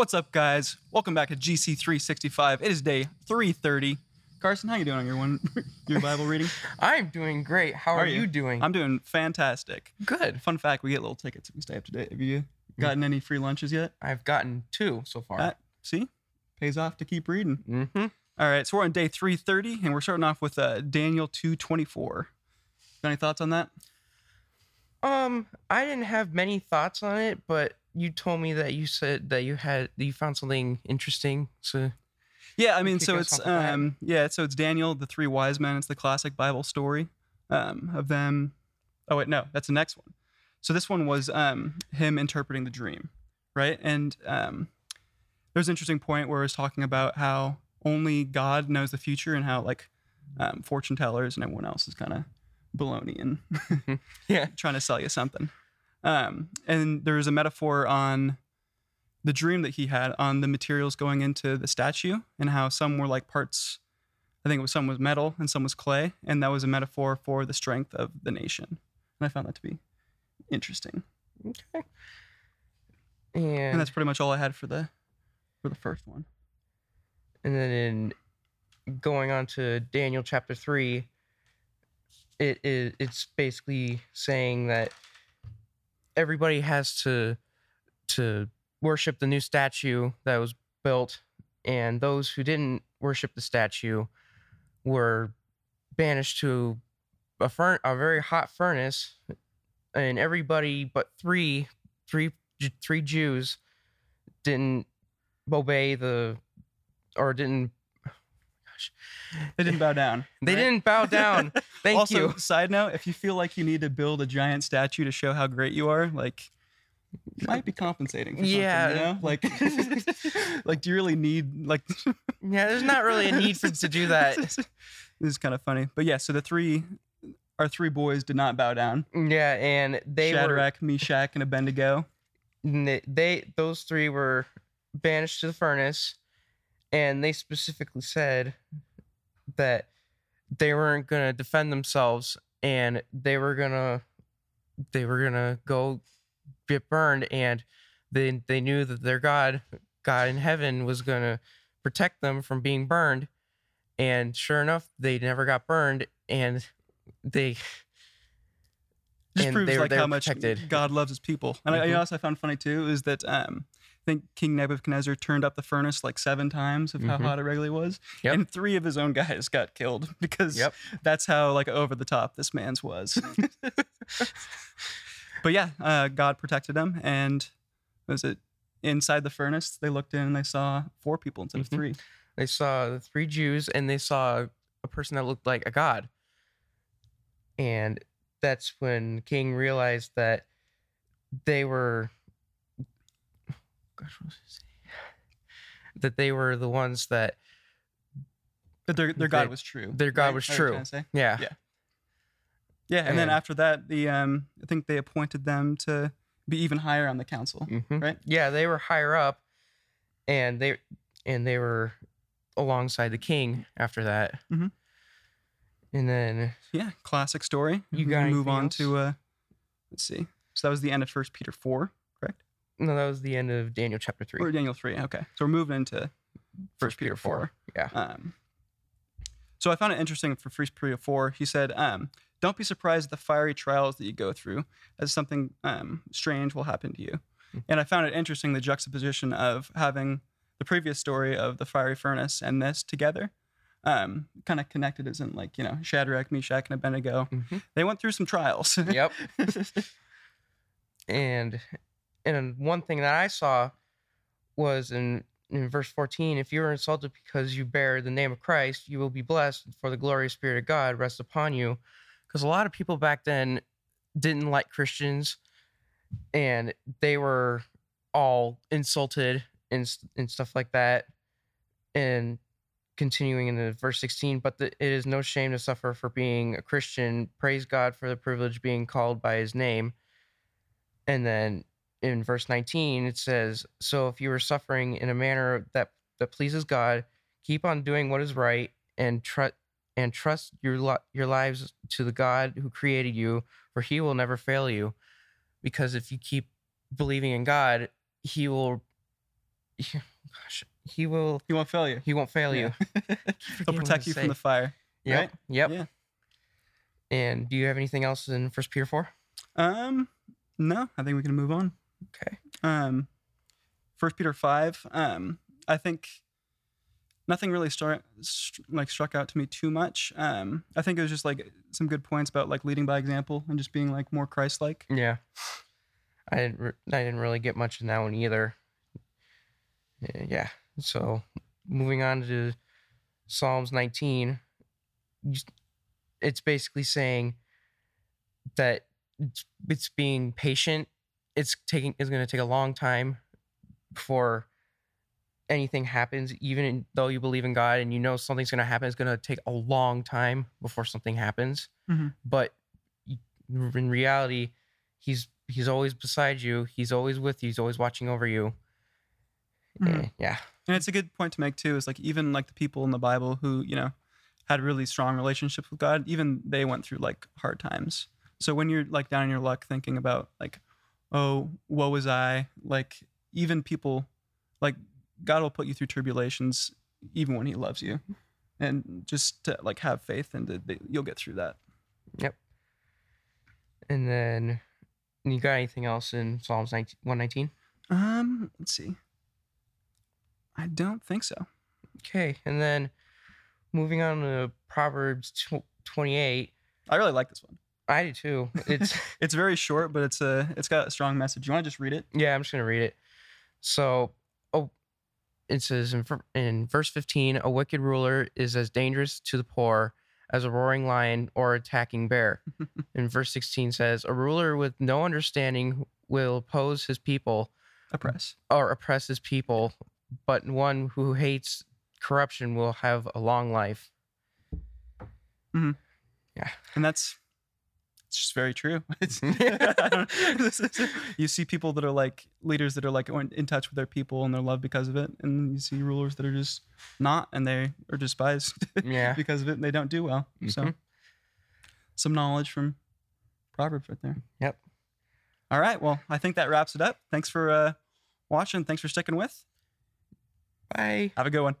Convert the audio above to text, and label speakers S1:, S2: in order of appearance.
S1: What's up, guys? Welcome back to GC 365. It is day 330. Carson, how you doing on your one your Bible reading?
S2: I'm doing great. How are, you?
S1: you?
S2: doing?
S1: I'm doing fantastic.
S2: good.
S1: Fun fact: we get little tickets if we stay up to date. Have you gotten any free lunches yet?
S2: I've gotten two so far.
S1: That see pays off to keep reading.
S2: mm-hmm.
S1: All right, so we're on day 330, and we're starting off with uh, Daniel 2:24. Got any thoughts on that?
S2: Um, I didn't have many thoughts on it, but you told me that you said that you had that you found something interesting. So
S1: Yeah, I mean, so it's
S2: off with that?
S1: um, yeah, so it's Daniel, the three wise men. It's the classic Bible story um, of them. Oh wait, no, that's the next one. So this one was um, him interpreting the dream, right? And um, there's an interesting point where I was talking about how only God knows the future and how like um, fortune tellers and everyone else is kind of baloney and
S2: yeah,
S1: trying to sell you something. Um, and there's a metaphor on the dream that he had on the materials going into the statue and how some were like parts. I think it was some was metal and some was clay, and that was a metaphor for the strength of the nation. And I found that to be interesting.
S2: okay.
S1: And
S2: And
S1: that's pretty much all I had for the for the first one.
S2: and then in going on to Daniel chapter three, it is it's basically saying that everybody has to to worship the new statue that was built, and those who didn't worship the statue were banished to a furn a very hot furnace, and everybody but three three three Jews didn't obey the or didn't gosh
S1: They didn't bow down.
S2: they
S1: right?
S2: didn't bow down thank
S1: also,
S2: you
S1: side note: if you feel like you need to build a giant statue to show how great you are, like you might be compensating. For
S2: Yeah.
S1: something, you know? like, like, do you really need like?
S2: yeah there's not really a need for to do that
S1: this is kind of funny, but yeah. So the three, our three boys did not bow down.
S2: yeah and they
S1: Shadrach, Meshach, and Abednego.
S2: they, they those three were banished to the furnace and they specifically said that they weren't going to defend themselves and they were going to they were going to go get burned and they they knew that their god god in heaven was going to protect them from being burned and sure enough they never got burned and they
S1: Just
S2: And
S1: proves
S2: they were-
S1: like how much
S2: protected.
S1: God loves His people. And I, you
S2: Mhm.
S1: know, also found funny too is that um, I think King Nebuchadnezzar turned up the furnace like seven times of how
S2: Mhm.
S1: hot it regularly was,
S2: Yep.
S1: and three of his own guys got killed because
S2: Yep.
S1: that's how like over the top this man's was. but yeah, uh, God protected him, and was it inside the furnace? They looked in and they saw four people instead
S2: Mhm.
S1: of three.
S2: They saw the three Jews and they saw a person that looked like a god. And that's when King realized that they were gosh, what was I saying? That they were the ones that
S1: But their their God
S2: They-
S1: was true.
S2: their God
S1: right?
S2: was
S1: Is that what you're
S2: true.
S1: trying to say?
S2: yeah.
S1: Yeah. Yeah, and then
S2: And-
S1: after that, the um, I think they appointed them to be even higher on the council.
S2: Mhm.
S1: Right.
S2: Yeah, they were higher up and they and they were alongside the king after that.
S1: Mhm.
S2: And then
S1: Yeah, classic story.
S2: You
S1: We
S2: got
S1: move
S2: anything
S1: on
S2: else?
S1: to uh, let's see. So that was the end of First Peter four?
S2: No, that was the end of Daniel chapter three.
S1: Or Daniel three. Okay, so we're moving into First Peter four.
S2: Yeah.
S1: Um, so I found it interesting for First Peter four. He said, um, "Don't be surprised at the fiery trials that you go through, as something um, strange will happen to you."
S2: Mhm.
S1: And I found it interesting the juxtaposition of having the previous story of the fiery furnace and this together, um, kind of connected, as in like you know Shadrach, Meshach, and Abednego.
S2: Mhm.
S1: They went through some trials.
S2: Yep. and and one thing that I saw was in in verse 14 if you are insulted because you bear the name of Christ you will be blessed for the glorious spirit of God rests upon you. Because a lot of people back then didn't like Christians and they were all insulted and and stuff like that and continuing into verse 16 but the, it is no shame to suffer for being a christian. Praise god for the privilege being called by his name. And then in verse 19 it says so if you are suffering in a manner that that pleases god keep on doing what is right and trust and trust your li- your lives to the god who created you for he will never fail you because if you keep believing in god he will gosh, he will
S1: He won't fail you.
S2: he won't fail
S1: Yeah.
S2: you.
S1: He'll protect you from the fire.
S2: Yep.
S1: right?
S2: Yep.
S1: Yeah.
S2: And do you have anything else in First Peter four?
S1: Um, no, I think we can move on.
S2: Okay.
S1: Um, First Peter five. Um, I think nothing really start st- like struck out to me too much. Um, I think it was just like some good points about like leading by example and just being like more Christ-like.
S2: Yeah. I didn't. Re- I didn't really get much in that one either. Yeah. So, moving on to Psalms 19, it's basically saying that it's, it's being patient. It's taking. It's going to take a long time before anything happens. Even in- though you believe in God and you know something's going to happen, it's going to take a long time before something happens.
S1: Mhm.
S2: But in reality, he's he's always beside you. He's always with you. He's always watching over you.
S1: Mhm.
S2: Eh, yeah.
S1: And it's a good point to make too. Is like even like the people in the Bible who you know had really strong relationships with God, even they went through like hard times. So when you're like down in your luck, thinking about like, oh, woe is I? Like even people, like God will put you through tribulations, even when He loves you, and just to like have faith and that you'll get through that. Yep.
S2: And then you got anything else in Psalms 19, 119?
S1: Um, let's see. I don't think so.
S2: Okay. And then moving on to Proverbs 28.
S1: I really like this one.
S2: I do too. It's
S1: It's very short, but it's a it's got a strong message. You want to just read it?
S2: Yeah, I'm just gonna read it. So, oh, it says in, in verse 15, a wicked ruler is as dangerous to the poor as a roaring lion or attacking bear. in verse 16 says, a ruler with no understanding will oppose his people
S1: Oppress.
S2: or oppress his people, but one who hates corruption will have a long life. Mm-hmm. Yeah.
S1: And that's it's just very true. You see people that are like leaders that are like in in touch with their people and their love because of it, and you see rulers that are just not, and they are despised
S2: Yeah.
S1: because of it, and they don't do well. So,
S2: Mhm.
S1: some knowledge from Proverbs right there.
S2: Yep.
S1: All right. Well, I think that wraps it up. Thanks for uh, watching. Thanks for sticking with.
S2: Bye.
S1: Have a good one.